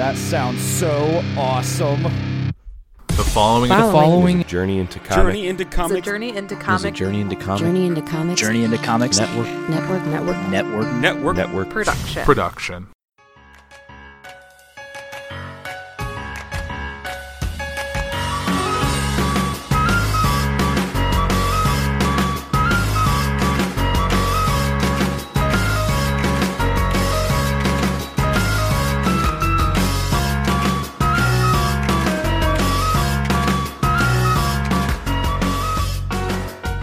That sounds so awesome. The following The following Journey into comic Journey into is a comics journey into is a comic journey into comic journey into comics Journey into Comics network network network Network. network. network. production. production.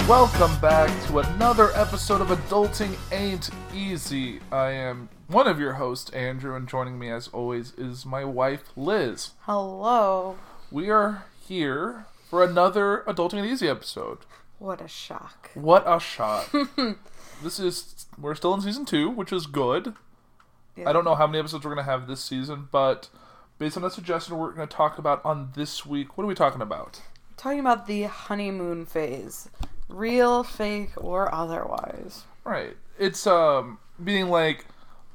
Welcome back to another episode of Adulting Ain't Easy. I am one of your hosts, Andrew, and joining me as always is my wife, Liz. Hello. We are here for another Adulting Ain't Easy episode. What a shock. What a shock. this is, we're still in season two, which is good. I don't know how many episodes we're going to have this season, but based on a suggestion we're going to talk about on this week, what are we talking about? Talking about the honeymoon phase. Real, fake, or otherwise. Right. It's um being like,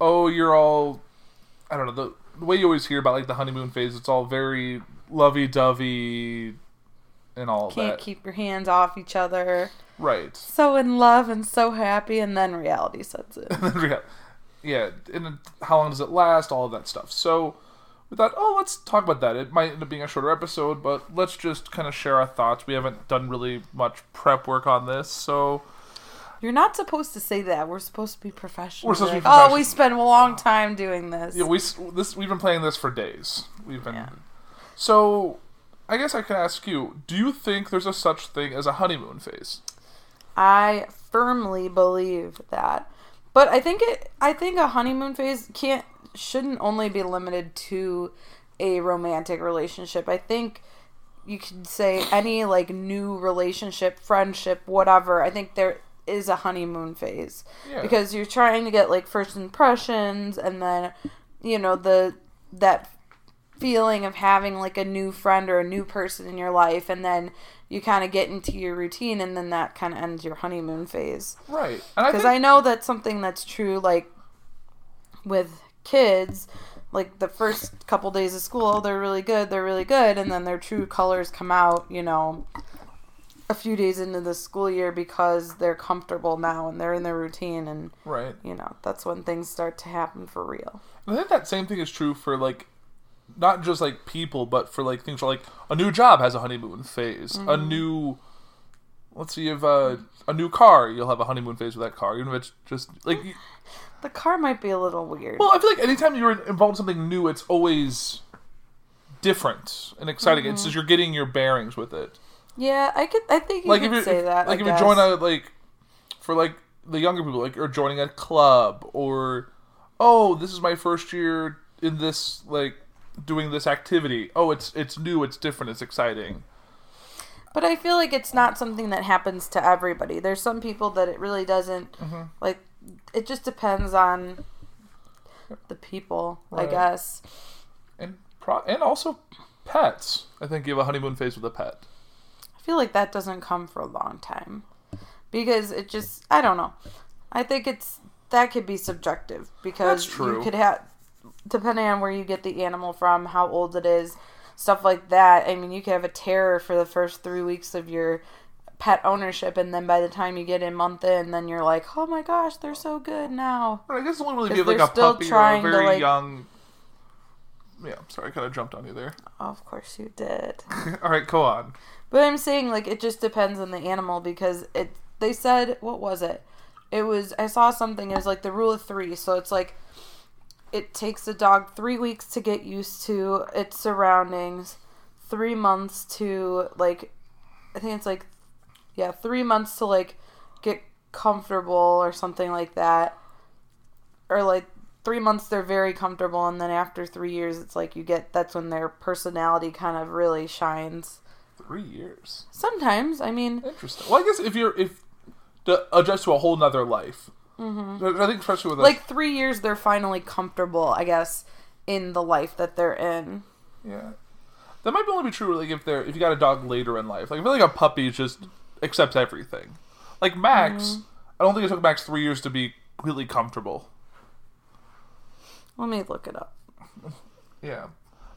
oh, you're all, I don't know the, the way you always hear about like the honeymoon phase. It's all very lovey-dovey and all of Can't that. keep your hands off each other. right. So in love and so happy, and then reality sets in. Yeah. And how long does it last? All of that stuff. So we thought, oh, let's talk about that. It might end up being a shorter episode, but let's just kind of share our thoughts. We haven't done really much prep work on this, so You're not supposed to say that. We're supposed to be professional. We're supposed to be Like, Oh, we professional." spent a long time doing this. Yeah, we this we've been playing this for days. We've been Yeah. so. I guess I could ask you: Do you think there's a such thing as a honeymoon phase? I firmly believe that. But I think it I think a honeymoon phase can't shouldn't only be limited to a romantic relationship. I think you could say any like new relationship, friendship, whatever. I think there is a honeymoon phase Yeah. because you're trying to get like first impressions and then you know the that feeling of having like a new friend or a new person in your life and then you kind of get into your routine and then that kind of ends your honeymoon phase Right, and I because think I know that's something that's true like with kids like the first couple days of school they're really good they're really good and then their true colors come out you know a few days into the school year because they're comfortable now and they're in their routine and right. you know that's when things start to happen for real I think that same thing is true for like not just like people, but for like things like a new job has a honeymoon phase. A Mm-hmm. new, let's see, if uh, a new car, you'll have a honeymoon phase with that car, even if it's just like. The car might be a little weird Well, I feel like anytime you're involved in something new, it's always different and exciting. It's Mm-hmm. just you're getting your bearings with it. yeah i could i think you like if could you say that like I if you join a like for like the younger people like or joining a club or oh this is my first year in this like doing this activity oh it's it's new it's different it's exciting But I feel like it's not something that happens to everybody. There's some people that it really doesn't Mm-hmm. like. It just depends on the people, I guess. and pro- and also pets i think you have a honeymoon phase with a pet I feel like that doesn't come for a long time because it just I don't know. I think it's that could be subjective because That's true. you could have depending on where you get the animal from, how old it is, stuff like that. I mean, you could have a terror for the first 3 weeks of your pet ownership and then by the time you get in month in then you're like, "Oh my gosh, they're so good now." but i guess it won't really be like a still puppy or a very like- young yeah sorry i kind of jumped on you there Oh, of course you did. all right go on But I'm saying like it just depends on the animal because it they said what was it? It was I saw something it was like the rule of 3. So it's like it takes a dog 3 weeks to get used to its surroundings, 3 months to like I think it's like yeah, 3 months to like get comfortable or something like that. Or like three months they're very comfortable, and then after three years, it's like you get that's when their personality kind of really shines. Three years. Sometimes, I mean, Interesting. Well, I guess if you're if to adjust to a whole nother life, mm-hmm. I think especially with a, like three years, they're finally comfortable, I guess, in the life that they're in. yeah, that might only be true like if they're if you got a dog later in life. Like I feel like a puppy just accepts everything. Like Max, Mm-hmm. I don't think it took Max three years to be completely comfortable. Let me look it up. Yeah,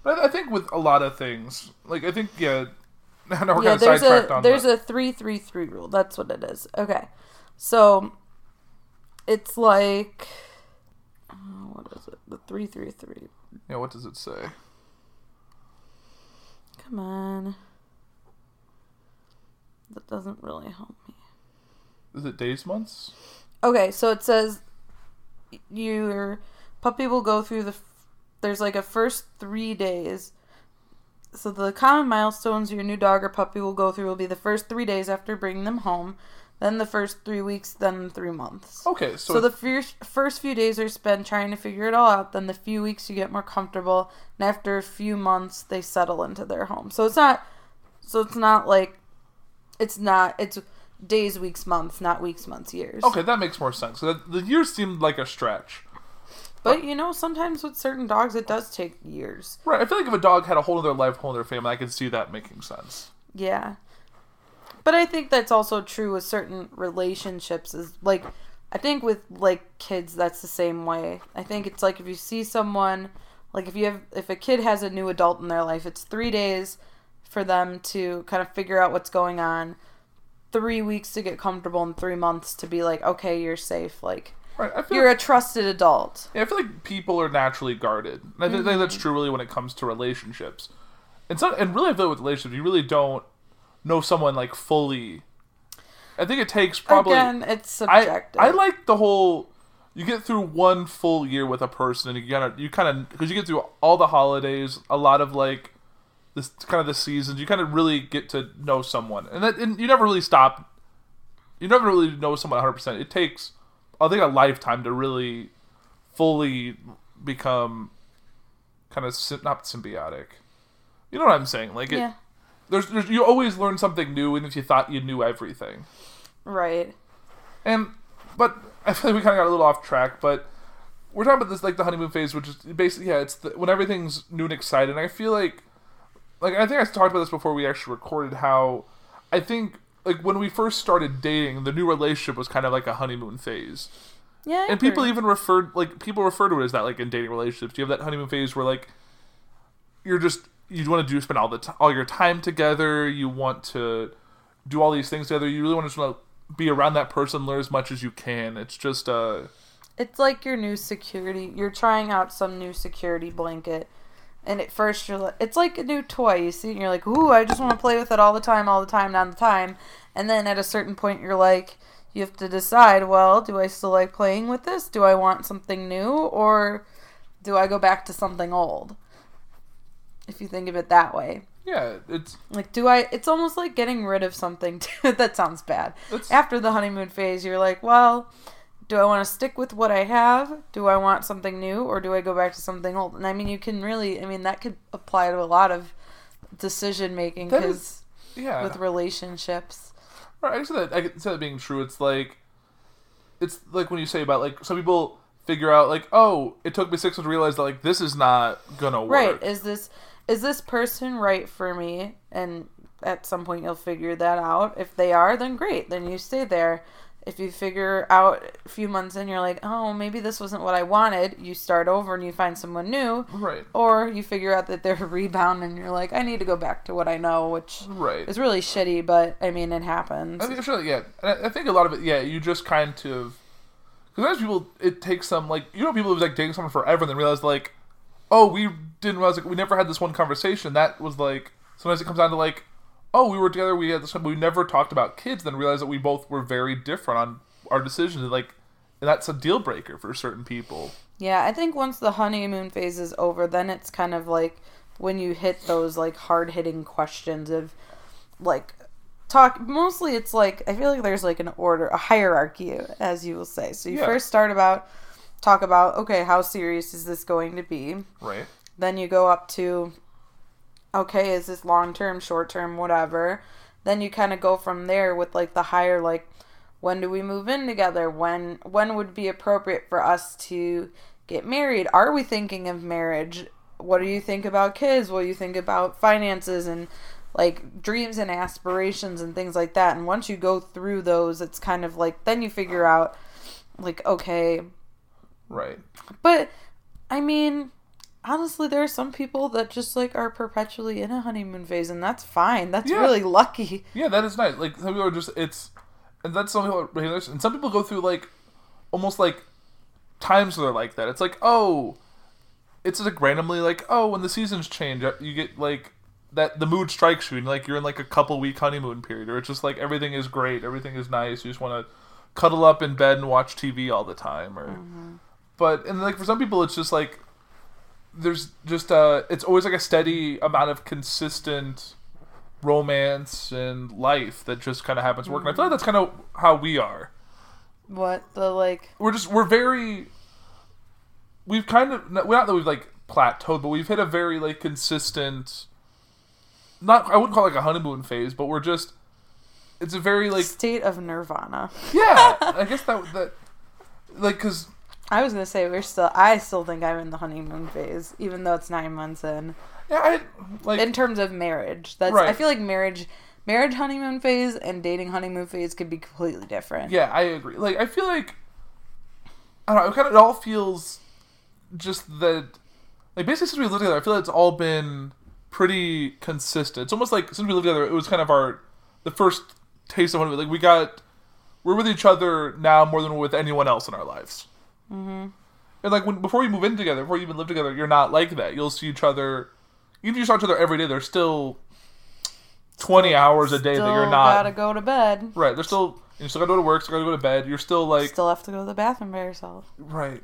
but I think with a lot of things, like I think yeah. Now we're yeah, kind of there's sidetracked a on there's that. a three three three rule. That's what it is. Okay, so it's like uh, what is it? The three three three. Yeah, what does it say? Come on, that doesn't really help me. Is it days, months? Okay, so it says your puppy will go through the. f- There's like a first three days. So the common milestones your new dog or puppy will go through will be the first three days after bringing them home, then the first three weeks, then three months. Okay, so, So the first first few days are spent trying to figure it all out. Then the few weeks you get more comfortable, and after a few months they settle into their home. So it's not, so it's not like, it's not it's days, weeks, months, not weeks, months, years. okay, that makes more sense. So the years seemed like a stretch. But you know, sometimes with certain dogs, it does take years. Right. I feel like if a dog had a whole other life, whole other family, I could see that making sense. Yeah. But I think that's also true with certain relationships. Is like, I think with like kids, that's the same way. I think it's like if you see someone, like if you have, if a kid has a new adult in their life, it's three days for them to kind of figure out what's going on, three weeks to get comfortable, and three months to be like, okay, you're safe. Like, Right. I feel you're like, a trusted adult. yeah, I feel like people are naturally guarded. And I think, think Mm-hmm. that's true really when it comes to relationships. And so, and really, I feel with relationships, you really don't know someone like fully. I think it takes probably. Again, it's I subjective. I like the whole. You get through one full year with a person, and you kind of you kind of because you get through all the holidays, a lot of like this kind of the seasons. You kind of really get to know someone, and that and you never really stop. You never really know someone 100. percent It takes, I think, a lifetime to really fully become kind of not symbiotic. You know what I'm saying? Like it, yeah. there's, there's you always learn something new, even if you thought you knew everything. Right. And but I feel like we kind of got a little off track. But we're talking about this like the honeymoon phase, which is basically yeah, it's the, when everything's new and exciting. I feel like like I think I talked about this before we actually recorded. How I think like when we first started dating, the new relationship was kind of like a honeymoon phase. Yeah. I And people even referred like people refer to it as that like in dating relationships. You have that honeymoon phase where like you're just you want to do spend all the t- all your time together. You want to do all these things together. You really want to just want to be around that person, learn as much as you can. It's just uh It's like your new security. You're trying out some new security blanket, and at first you're like, it's like a new toy. You see, and you're like, ooh, I just want to play with it all the time, all the time, all the time. And then at a certain point, you're like, you have to decide. Well, do I still like playing with this? Do I want something new, or do I go back to something old? If you think of it that way. yeah, it's Like, do I? It's almost like getting rid of something. That sounds bad. After the honeymoon phase, you're like, well, do I want to stick with what I have? Do I want something new, or do I go back to something old? And I mean, you can really, I mean, that could apply to a lot of decision making because yeah. with relationships. Right, I can see that. I can see that being true. It's like, it's like when you say about like some people figure out like, oh, it took me six months to realize that like this is not gonna work. Right? Is this is this person right for me? And at some point, you'll figure that out. If they are, then great. Then you stay there. If you figure out a few months in, you're like, oh, maybe this wasn't what I wanted. You start over and you find someone new. Right. Or you figure out that they're a rebound and you're like, I need to go back to what I know, which Right. is really shitty, but I mean, it happens. I think sure, yeah. I I think a lot of it, yeah. You just kind of because sometimes people it takes some like you know people who's like dating someone forever and then realize like, oh, we didn't realize like we never had this one conversation. That was like sometimes it comes down to like, oh, we were together, we had this, we never talked about kids. Then realized that we both were very different on our decisions. and, Like, and that's a deal breaker for certain people. Yeah, I think once the honeymoon phase is over, then it's kind of like when you hit those like hard hitting questions of like talk. Mostly it's like, I feel like there's like an order, a hierarchy, as you will say. So you Yeah. first start about talk about okay, how serious is this going to be? Right. Then you go up to okay, is this long term, short term, whatever. Then you kind of go from there with like the higher like when do we move in together? When when would be appropriate for us to get married? Are we thinking of marriage? What do you think about kids? What do you think about finances and like dreams and aspirations and things like that? And once you go through those, it's kind of like then you figure out like okay, Right. but I mean, honestly, there are some people that just like are perpetually in a honeymoon phase, and that's fine. That's Yeah. really lucky. Yeah, that is nice. Like some people are just it's, and that's some people and some people go through like, almost like, times where they're like that. It's like oh, it's like randomly like oh when the seasons change uh, you get like that the mood strikes you and like you're in like a couple week honeymoon period or it's just like everything is great everything is nice you just want to cuddle up in bed and watch TV all the time or but and like for some people it's just like there's just uh it's always like a steady amount of consistent romance and life that just kind of happens working. I feel like that's kind of how we are. What the like? We're just we're very we've kind of not that we've like plateaued, but we've hit a very like consistent not I wouldn't call it like a honeymoon phase, but we're just it's a very like State of nirvana. yeah, I guess that that like cuz I was gonna say we're still. I still think I'm in the honeymoon phase, even though it's nine months in. yeah, I like In terms of marriage, that's. right. I feel like marriage, marriage honeymoon phase and dating honeymoon phase could be completely different. Yeah, I agree. Like, I feel like I don't know. It kind of it all feels just that. Like, basically, since we lived together, I feel like it's all been pretty consistent. It's almost like since we lived together, it was kind of our the first taste of honeymoon. Like, we got we're with each other now more than we're with anyone else in our lives. Mm-hmm. And like when before you move in together, before you even live together, you're not like that. You'll see each other. Even if you saw each other every day, there's still twenty hours a day that you're not gotta go to bed. Right. They're still you still gotta go to work, still gotta go to bed. You're still like Still have to go to the bathroom by yourself. right.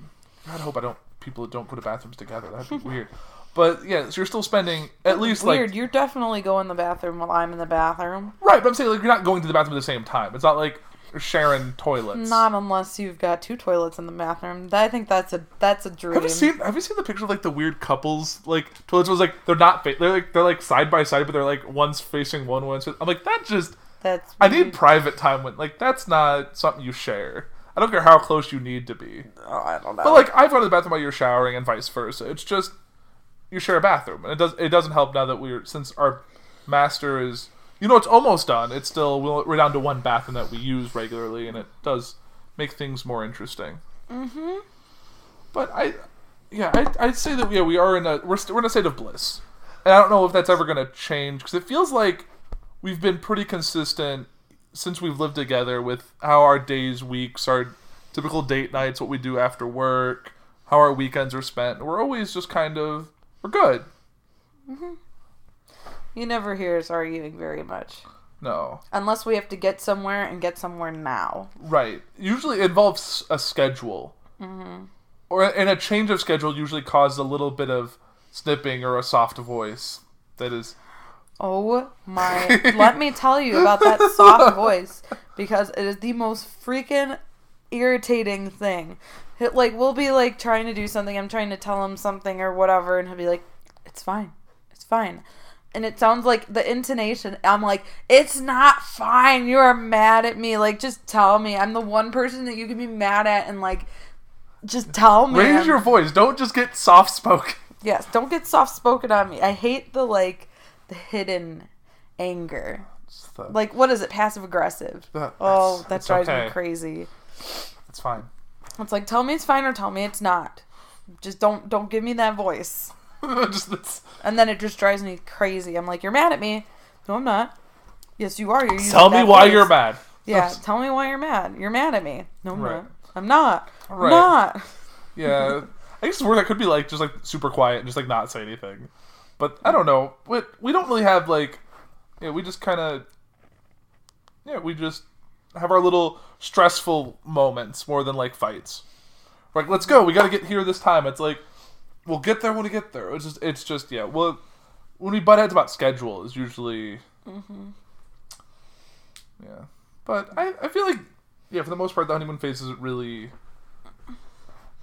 God, I hope I don't people don't go to bathrooms together. That'd be weird. But yeah, so you're still spending at least Weird. like You're definitely going to the bathroom while I'm in the bathroom. right. But I'm saying like you're not going to the bathroom at the same time. It's not like you're sharing toilets. Not unless you've got two toilets in the bathroom. I think that's a that's a dream. have you seen Have you seen the picture of like the weird couples like toilets? Was like they're not fa- they're like they're like side by side, but they're like one's facing one, one's. I'm like that just. That's I need private time when like that's not something you share. I don't care how close you need to be. Oh, I don't know. But like I've gone to the bathroom while you're showering and vice versa. It's just you share a bathroom, and it does it doesn't help now that we're since our master is you know it's almost done. It's still we're down to one bathroom that we use regularly, and it does make things more interesting. Mm-hmm. But I, yeah, I I'd say that yeah we are in a we're st- we're in a state of bliss, and I don't know if that's ever gonna change because it feels like we've been pretty consistent since we've lived together with how our days, weeks, our typical date nights, what we do after work, how our weekends are spent. We're always just kind of we're good. You never hear us arguing very much, No, unless we have to get somewhere and get somewhere now. right. Usually it involves a schedule, mm-hmm. or and a change of schedule usually causes a little bit of snipping or a soft voice. That is Oh my! let me tell you about that soft voice because it is the most freaking irritating thing. It, like we'll be like trying to do something. I'm trying to tell him something or whatever, and he'll be like, "It's fine, it's fine," and it sounds like the intonation. I'm like, "It's not fine. You are mad at me. Like, just tell me. I'm the one person that you can be mad at, and like, just tell me." raise your voice. Don't just get soft spoken. Yes, don't get soft spoken on me. I hate the like the hidden anger. Like what is it? Passive aggressive. That- Oh, that drives okay. me crazy. It's fine. It's like tell me it's fine or tell me it's not. Just don't don't give me that voice. just And then it just drives me crazy. I'm like, you're mad at me. No, I'm not. Yes, you are. You're tell me why voice. you're mad. Yeah, tell me why you're mad. You're mad at me. No, I'm Right. not. I'm not. I'm not. Yeah, I guess the word that could be like just like super quiet and just like not say anything. But I don't know. We we don't really have like, yeah, we just kind of, yeah, we just have our little stressful moments more than like fights. Like, let's go. We got to get here this time. It's like, we'll get there when we get there. It's just, it's just, yeah. Well, when we butt heads about schedule is usually, mm-hmm. yeah. But I, I feel like, yeah, for the most part, the honeymoon phase isn't really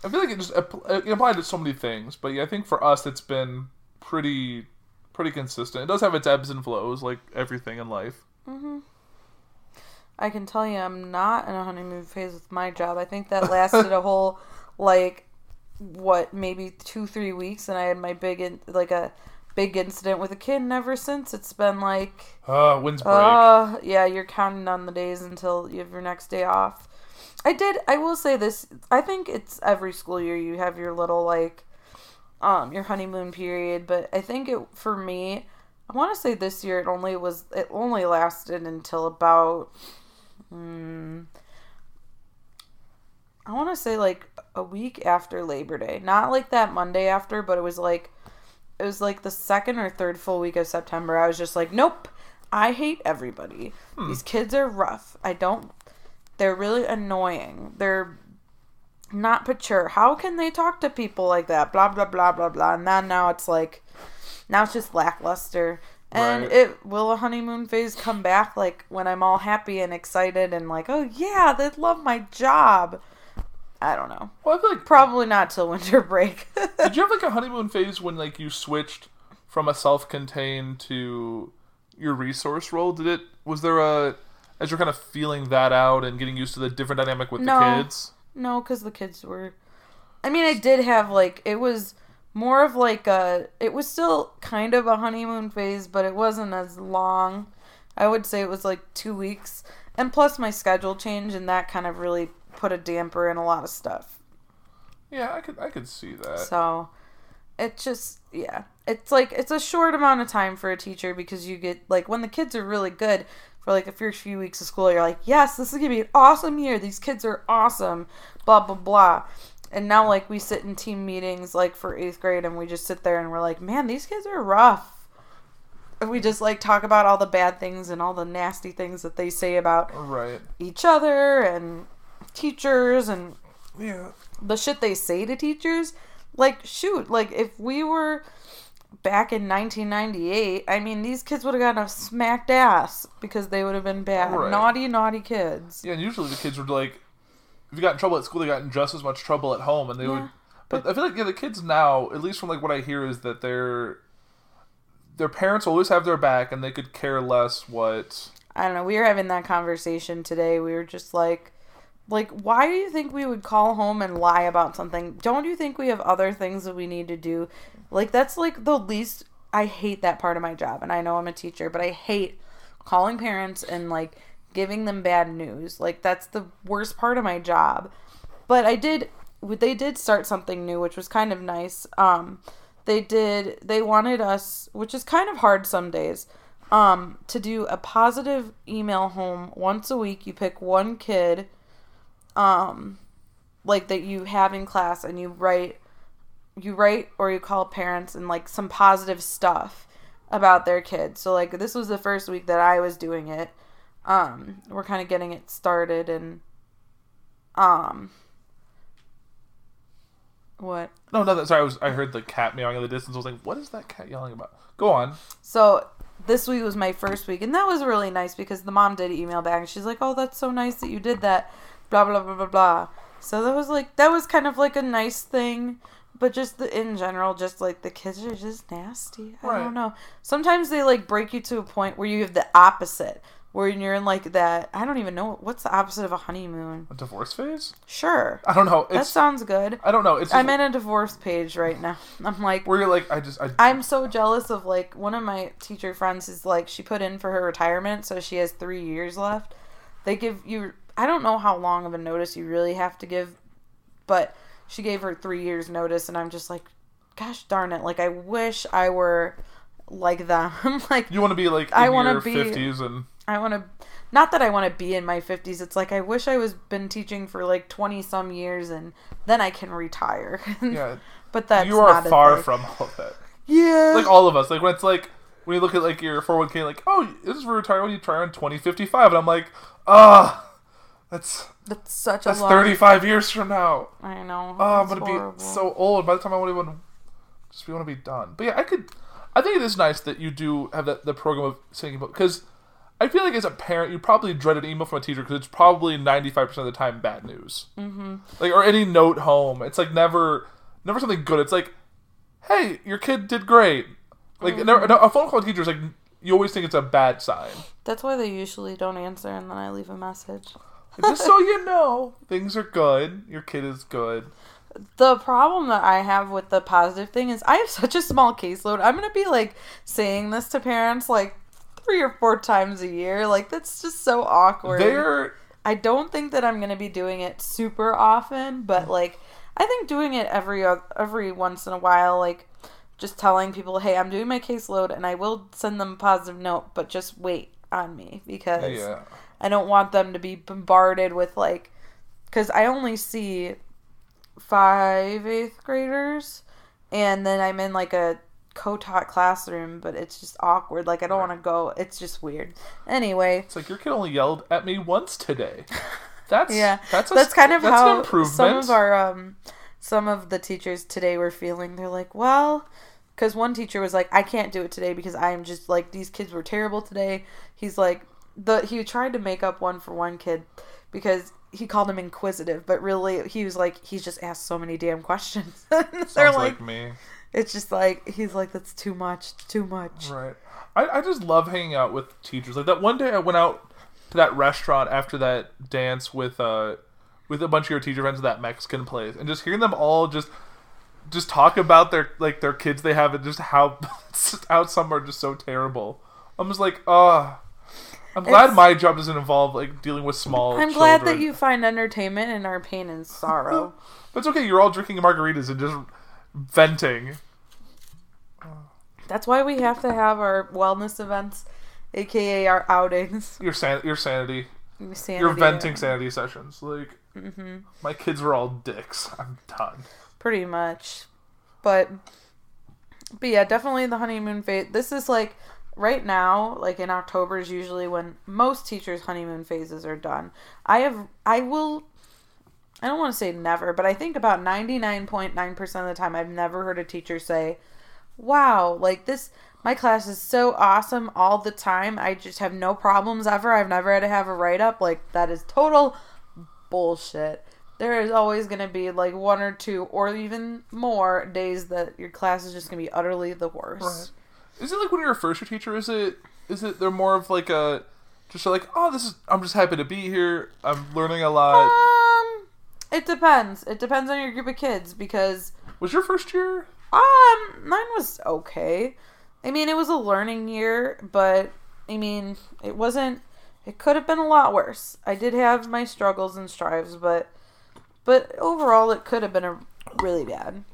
I feel like it just it applied to so many things, but yeah, I think for us it's been pretty pretty consistent. It does have its ebbs and flows, like everything in life. Mm-hmm. I can tell you, I'm not in a honeymoon phase with my job. I think that lasted a whole, like, what, maybe two, three weeks, and I had my big, in, like, a big incident with a kid. And ever since, it's been like, Uh, winds break. uh, yeah, you're counting on the days until you have your next day off. I did. I will say this. I think it's every school year you have your little like, um, your honeymoon period. But I think it for me, I want to say this year it only was it only lasted until about, hmm, I want to say like a week after Labor Day. Not like that Monday after, but it was like, it was like the second or third full week of September. I was just like, nope. I hate everybody. Hmm. These kids are rough. I don't. They're really annoying. They're not mature. How can they talk to people like that? Blah blah blah blah blah. And then now it's like, now it's just lackluster. And Right. it will a honeymoon phase come back like when I'm all happy and excited and like, oh yeah, they love my job. I don't know. Well, I feel like Probably not till winter break. did you have like a honeymoon phase when like you switched from a self-contained to your resource role? Did it? Was there a as you're kind of feeling that out and getting used to the different dynamic with No. the kids? No, because the kids were. I mean, I did have like it was more of like a. It was still kind of a honeymoon phase, but it wasn't as long. I would say it was like two weeks, and plus my schedule change, and that kind of really put a damper in a lot of stuff. Yeah, I could I could see that. So, it just yeah, it's like it's a short amount of time for a teacher because you get like when the kids are really good for like the first few weeks of school, you're like, yes, this is gonna be an awesome year. These kids are awesome. Blah blah blah. And now like we sit in team meetings like for eighth grade and we just sit there and we're like, man, these kids are rough. And we just like talk about all the bad things and all the nasty things that they say about Right. each other and teachers and Yeah. the shit they say to teachers like shoot like if we were back in 1998 i mean these kids would have gotten a smacked ass because they would have been bad Right. naughty naughty kids Yeah, and usually the kids were like, if you got in trouble at school, they got in just as much trouble at home, and they would. But I feel like yeah, the kids now, at least from like what I hear, is that their their parents always have their back, and they could care less what. i don't know we were having that conversation today we were just like like why do you think we would call home and lie about something? Don't you think we have other things that we need to do? Like that's like the least i hate that part of my job and i know i'm a teacher but i hate calling parents and like giving them bad news. Like that's the worst part of my job. But i did they did start something new which was kind of nice. Um they did they wanted us which is kind of hard some days um to do a positive email home once a week. You pick one kid um like that you have in class and you write you write or you call parents and like some positive stuff about their kids. So like this was the first week that I was doing it. Um we're kind of getting it started and um what? No, no, sorry. I was I heard the cat meowing in the distance. I was like, what is that cat yelling about? Go on. So this week was my first week and that was really nice because the mom did email back and she's like, "Oh, that's so nice that you did that." Blah blah blah blah blah. So that was like that was kind of like a nice thing, but just the in general, just like the kids are just nasty. I Right. don't know. Sometimes they like break you to a point where you have the opposite, where you're in like that. I don't even know what's the opposite of a honeymoon. A divorce phase? Sure, I don't know. that sounds good. I don't know. It's I'm in a divorce page right now. I'm like, where you're like, I just I. I'm so jealous of like one of my teacher friends is like she put in for her retirement, so she has three years left. They give you I don't know how long of a notice you really have to give, but she gave her three years notice, and I'm just like, gosh darn it! Like I wish I were like them. like you want to be like in I wanna your be- fifties and I want to, not that I want to be in my 50s. It's like I wish I was been teaching for like 20 some years, and then I can retire. yeah. but that's you are far from all of that. yeah. Like all of us. Like when it's like when you look at like your 401k, like oh, this is for retirement. You try on 2055, and I'm like, ah, that's that's such that's a long. 35 years from now. I know. Oh, I'm gonna horrible. be so old. By the time I want to even just be want to be done. But yeah, I could. I think it is nice that you do have that the program of thinking about because I feel like as a parent, you probably dread an email from a teacher because it's probably ninety five percent of the time bad news. Mm-hmm. Like or any note home, it's like never, never something good. It's like, hey, your kid did great. Like never, no, a phone call teacher is like you always think it's a bad sign. That's why they usually don't answer, and then I leave a message. Just so you know, things are good. Your kid is good. the problem that I have with the positive thing is I have such a small caseload. I'm gonna be like saying this to parents like three or four times a year. Like that's just so awkward. They're I don't think that I'm gonna be doing it super often, but like I think doing it every every once in a while, like just telling people, "Hey, I'm doing my caseload, and I will send them a positive note, but just wait on me because yeah. I don't want them to be bombarded with like, because I only see five eighth graders, and then I'm in like a co-taught classroom, but it's just awkward. Like I don't want to go. It's just weird. Anyway, It's like your kid only yelled at me once today. That's yeah, That's a, that's kind of that's how improvement. some of our um some of the teachers today were feeling. They're like, well, because one teacher was like, I can't do it today because I am just like these kids were terrible today. He's like the he tried to make up one for one kid because he called him inquisitive, but really he was like he's just asked so many damn questions. They're like, like me. it's just like he's like that's too much, too much. Right. I, I just love hanging out with teachers. Like that one day I went out to that restaurant after that dance with uh with a bunch of your teacher friends at that Mexican place and just hearing them all just just talk about their like their kids they have and just how how some are just so terrible. I'm just like, oh I'm glad It's- my job doesn't involve like dealing with small I'm glad that you find entertainment in our pain and sorrow. But it's okay, you're all drinking margaritas and just venting. That's why we have to have our wellness events, aka our outings. Your san- your sanity. Sanity Your venting sanity sessions. Like mm-hmm. my kids were all dicks. I'm done. Pretty much. But but yeah, definitely the honeymoon phase. This is like right now, like in October is usually when most teachers' honeymoon phases are done. I have I will I don't want to say never, but I think about 99.9% of the time I've never heard a teacher say, "Wow, like this my class is so awesome all the time. I just have no problems ever. I've never had to have a write up." Like that is total bullshit. There is always going to be like one or two or even more days that your class is just going to be utterly the worst. Is it like when you're a first year teacher? Is it is it they're more of like a just like oh this is I'm just happy to be here. I'm learning a lot. Um it depends. It depends on your group of kids because Was your first year? Um, mine was okay. I mean, it was a learning year, but I mean, it wasn't. It could have been a lot worse. I did have my struggles and strives, but but overall, it could have been a really bad.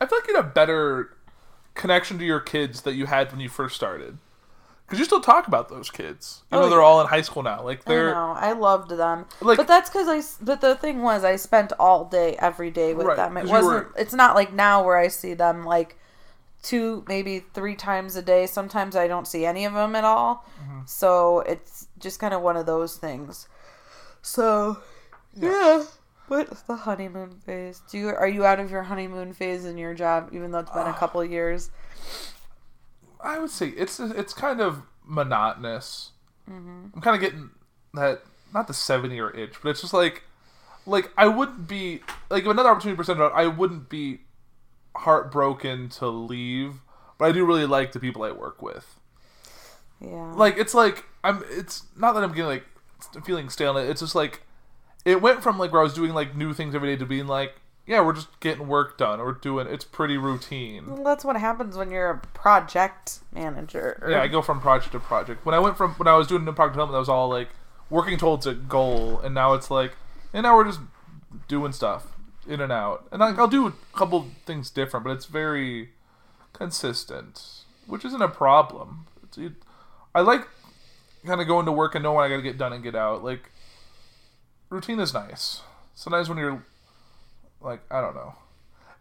I feel like you had a better connection to your kids that you had when you first started. Because you still talk about those kids, even Oh, though they're yeah. all in high school now. Like they're know. I loved them, Like- but that's because I. But the thing was, I spent all day, every day with Right, them. It wasn't. were- It's not like now where I see them like two, maybe three times a day. Sometimes I don't see any of them at all. Mm-hmm. So it's just kind of one of those things. So yeah. What the honeymoon phase? Do you are you out of your honeymoon phase in your job, even though it's been a ah. couple years? I would say it's it's kind of monotonous. Mm-hmm. I'm kind of getting that not the seven year itch, but it's just like like I wouldn't be like if another opportunity presented, I wouldn't be heartbroken to leave, but I do really like the people I work with. Yeah. Like it's like I'm. It's not that I'm getting like feeling stale. It's just like it went from like where I was doing like new things every day to being like, yeah, we're just getting work done. We're doing. It's pretty routine. Well, that's what happens when you're a project manager. Yeah, I go from project to project. When I went from when I was doing new project development, that was all like working towards a goal, and now it's like, and now we're just doing stuff in and out. And like I'll do a couple things different, but it's very consistent, which isn't a problem. It's, it, I like kind of going to work and knowing I got to get done and get out. Like routine is nice. Sometimes when you're like I don't know,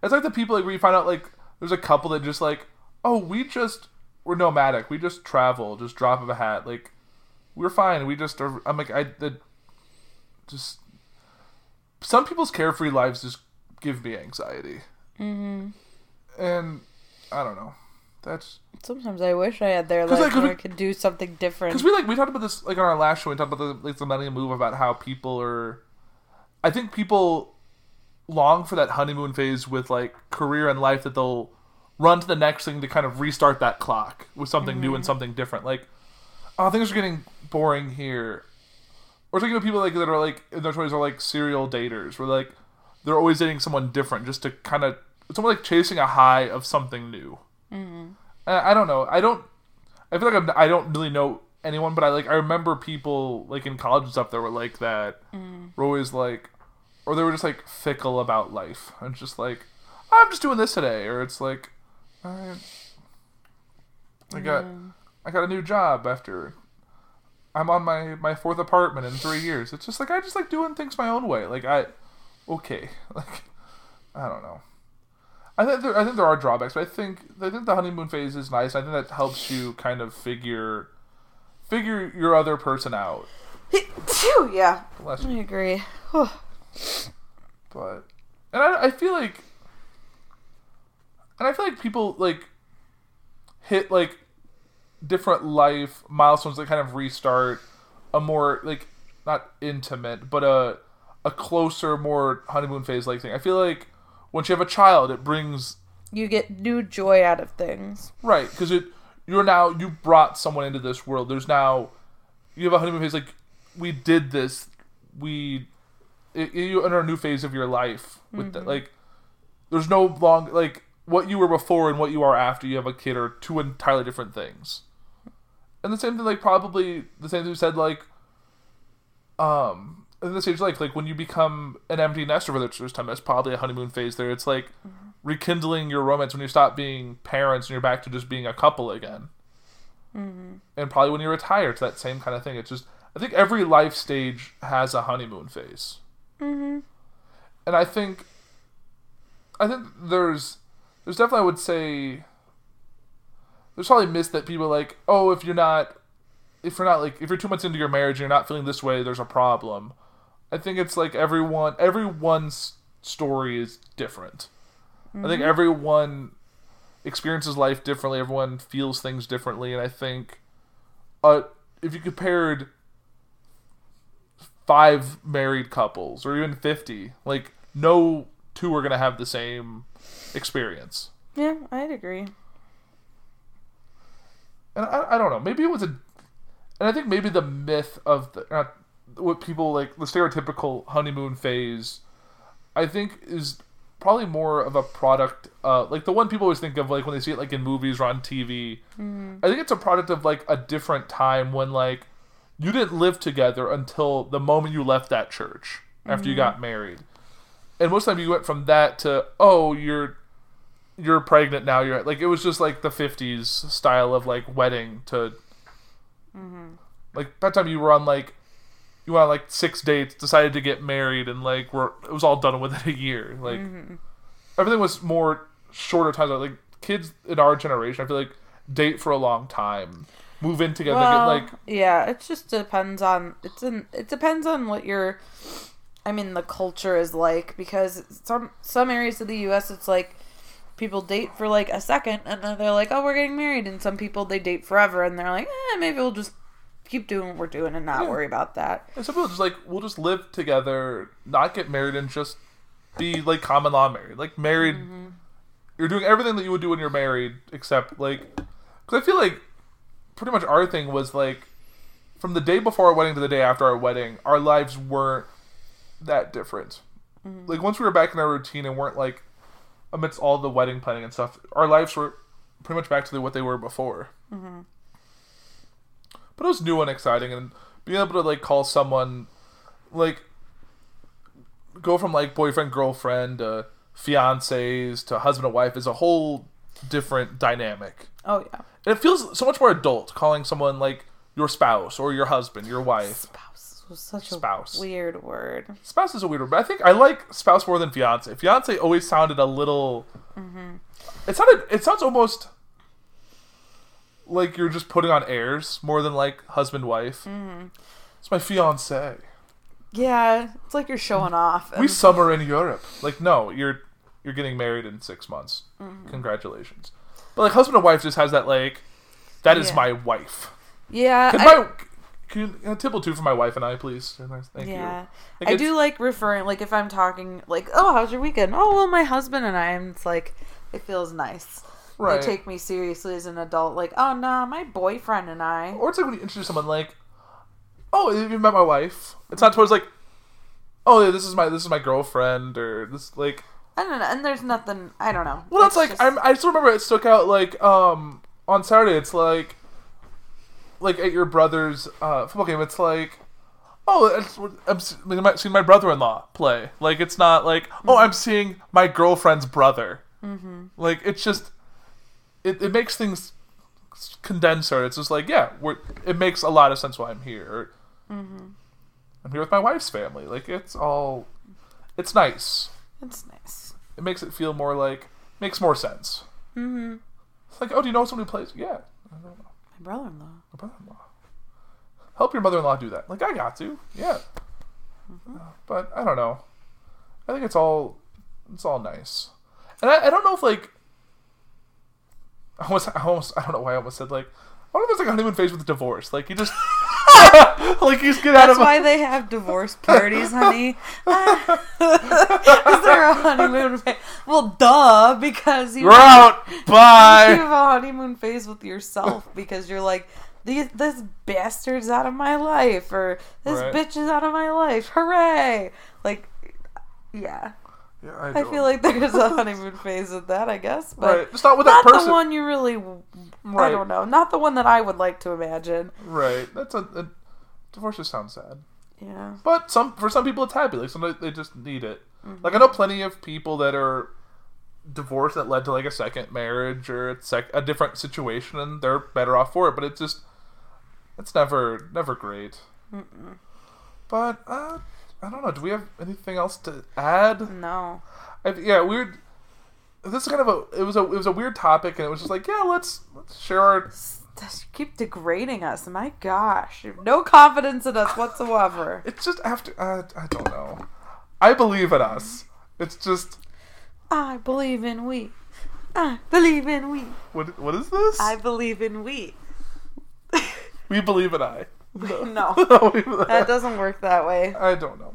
it's like the people like where you find out like there's a couple that just like oh we just we're nomadic. We just travel just drop of a hat. Like we're fine. We just are I'm like I the just some people's carefree lives just give me anxiety. Mm-hmm. and I don't know. That's Sometimes I wish I had their life like, where we- I could do something different. Because we like we talked about this like on our last show. We talked about the like the millennium move about how people are. I think people long for that honeymoon phase with like career and life that they'll run to the next thing to kind of restart that clock with something new and something different. Like, oh, things are getting boring here. Or talking about people like that are like in their twenties are like serial daters, where like they're always dating someone different just to kind of it's almost like chasing a high of something new. Mm-hmm. I, don't know. I don't. I feel like I'm, I don't really know anyone, but I like I remember people like in college and stuff that were like that. Mm. Were always like, or they were just like fickle about life and just like, I'm just doing this today, or it's like, I, I got I got a new job after. I'm on my my fourth apartment in three years. It's just like I just like doing things my own way. Like I, okay, like I don't know. I think there, I think there are drawbacks, but I think I think the honeymoon phase is nice. I think that helps you kind of figure figure your other person out. Yeah, Bless I you. agree. But and I, I feel like and I feel like people like hit like different life milestones that kind of restart a more like not intimate but a a closer more honeymoon phase like thing. I feel like once you have a child it brings You get new joy out of things. Right, because it you're now you brought someone into this world. There's now you have a honeymoon phase. Like we did this, we it, you enter a new phase of your life with that. Like there's no long like what you were before and what you are after you have a kid are two entirely different things. And the same thing, like probably the same thing we said, like um in this age like like when you become an empty nester for the first time that's probably a honeymoon phase there. It's like rekindling your romance when you stop being parents and you're back to just being a couple again. And probably when you retire it's that same kind of thing. It's just i think every life stage has a honeymoon phase. Mm-hmm. and i think i think there's there's definitely i would say there's probably myths that people are like oh if you're not if you're not like if you're two months into your marriage and you're not feeling this way there's a problem i think it's like everyone everyone's story is different. I think everyone experiences life differently everyone feels things differently and i think uh if you compared five married couples or even 50 like no two are going to have the same experience. Yeah, I'd agree. and I, I don't know maybe it was a and i think maybe the myth of the uh, what people like the stereotypical honeymoon phase i think is probably more of a product uh like the one people always think of like when they see it like in movies or on tv mm-hmm. i think it's a product of like a different time when like you didn't live together until the moment you left that church after you mm-hmm. got married. And most of the time you went from that to oh you're you're pregnant now you're like it was just like the 50s style of like wedding to mm-hmm. like that time you were on like you went on like six dates decided to get married and like we're it was all done within a year. Like everything was more shorter times like kids in our generation i feel like date for a long time. Move in together Well, get like yeah, it just depends on it's in it depends on what your I mean the culture is like because some some areas of the US it's like people date for like a second and then they're like, "Oh, we're getting married." And some people they date forever and they're like, "Eh, maybe we'll just keep doing what we're doing and not Yeah. worry about that." And some people just like we'll just live together, not get married, and just be like common law married. Like married, mm-hmm. you're doing everything that you would do when you're married, except like, because I feel like pretty much our thing was like, from the day before our wedding to the day after our wedding, our lives weren't that different. Mm-hmm. Like once we were back in our routine and weren't like amidst all the wedding planning and stuff, our lives were pretty much back to what they were before. Mm-hmm. But it was new and exciting, and being able to like call someone, like, go from like boyfriend girlfriend to fiancés to husband and wife is a whole different dynamic. Oh yeah. And it feels so much more adult calling someone like your spouse or your husband, your wife. Spouse was such Spouse. a weird word. Spouse is a weird word, but I think I like spouse more than fiance. Fiance always sounded a little. Mm-hmm. It sounded. It sounds almost like you're just putting on airs more than like husband wife. It's my fiance. Yeah, it's like you're showing off. We summer in Europe. Like no, you're you're getting married in six months. Congratulations. But like husband and wife just has that like, that is Yeah. my wife. Yeah, Can I- my can you uh, tibble two for my wife and I, please? Thank yeah. you. Like, I do like referring, like if I'm talking, like, oh, how's your weekend? Oh, well, my husband and I, and it's like, it feels nice. Right. They take me seriously as an adult, like, oh, nah, my boyfriend and I. Or it's like when you introduce someone like, oh, you met my wife? It's not towards like, oh, yeah, this is my this is my girlfriend or this like. I don't know, and there's nothing, I don't know. Well, that's like just- I'm. I still remember it stuck out like um on Saturday. It's like, like at your brother's uh, football game. It's like, oh, I'm seeing my brother-in-law play. Like it's not like oh, I'm seeing my girlfriend's brother. Mm-hmm. Like it's just, it it makes things condenser. It's just like yeah, we're. It makes a lot of sense why I'm here. Mm-hmm. I'm here with my wife's family. Like it's all, it's nice It's nice. it makes it feel more like makes more sense. Mm-hmm. It's like, oh, do you know someone who plays? Yeah, I don't know. My brother-in-law. My brother-in-law. Help your mother-in-law do that. Like I got to. Yeah. Uh, but I don't know. I think it's all it's all nice, and I, I don't know if like I almost I almost I don't know why I almost said like I wonder if it's like a honeymoon phase with divorce. Like you just like you just get out That's of why they have divorce parties, honey. Is there a honeymoon phase? Well, duh, because you We're out. Bye. you have a honeymoon phase with yourself because you're like, "These- this bastard's out of my life, or this Right. bitch is out of my life. Hooray! Like, yeah. Yeah, I don't- feel like there's a honeymoon phase with that, I guess. But right. Just not with that not person. the one you really, I don't know. Not the one that I would like to imagine. Right. That's a, a divorce. Just sounds sad. Yeah. But some for some people it's happy. Like some they just need it. Mm-hmm. Like I know plenty of people that are divorced that led to like a second marriage or a, sec- a different situation, and they're better off for it. But it's just it's never never great. But uh, I don't know. Do we have anything else to add? No. I, yeah, weird. This is kind of a it was a it was a weird topic, and it was just like yeah, let's let's share our Just keep degrading us. My gosh. No confidence in us whatsoever. It's just after uh, I don't know. I believe in us. It's just I believe in we. I believe in we. what what is this? I believe in we. we believe in I. No. That doesn't work that way. I don't know.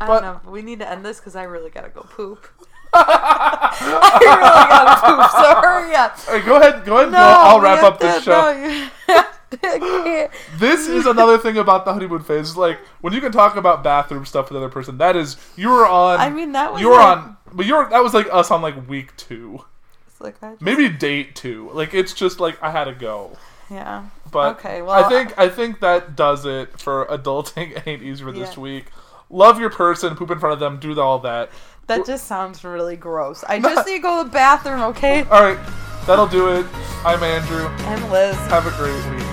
I But- don't know. We need to end this because I really gotta go poop. I really gotta poop, so hurry up. Hey, go ahead. Go ahead. and No, go. I'll wrap up this to- show. no, you have to- I can't. This is another thing about the honeymoon phase. Like when you can talk about bathroom stuff with another person, that is you were on. I mean, that was you were like- on, but you were that was like us on like week two, It's like I just- maybe date two. Like it's just like I had to go. Yeah. But Okay, well, I think I think that does it for adulting ain't easy for this Yeah. week. Love your person, poop in front of them, do all that. That just sounds really gross. I just need to go to the bathroom, okay? All right, that'll do it. I'm Andrew. And Liz. Have a great week.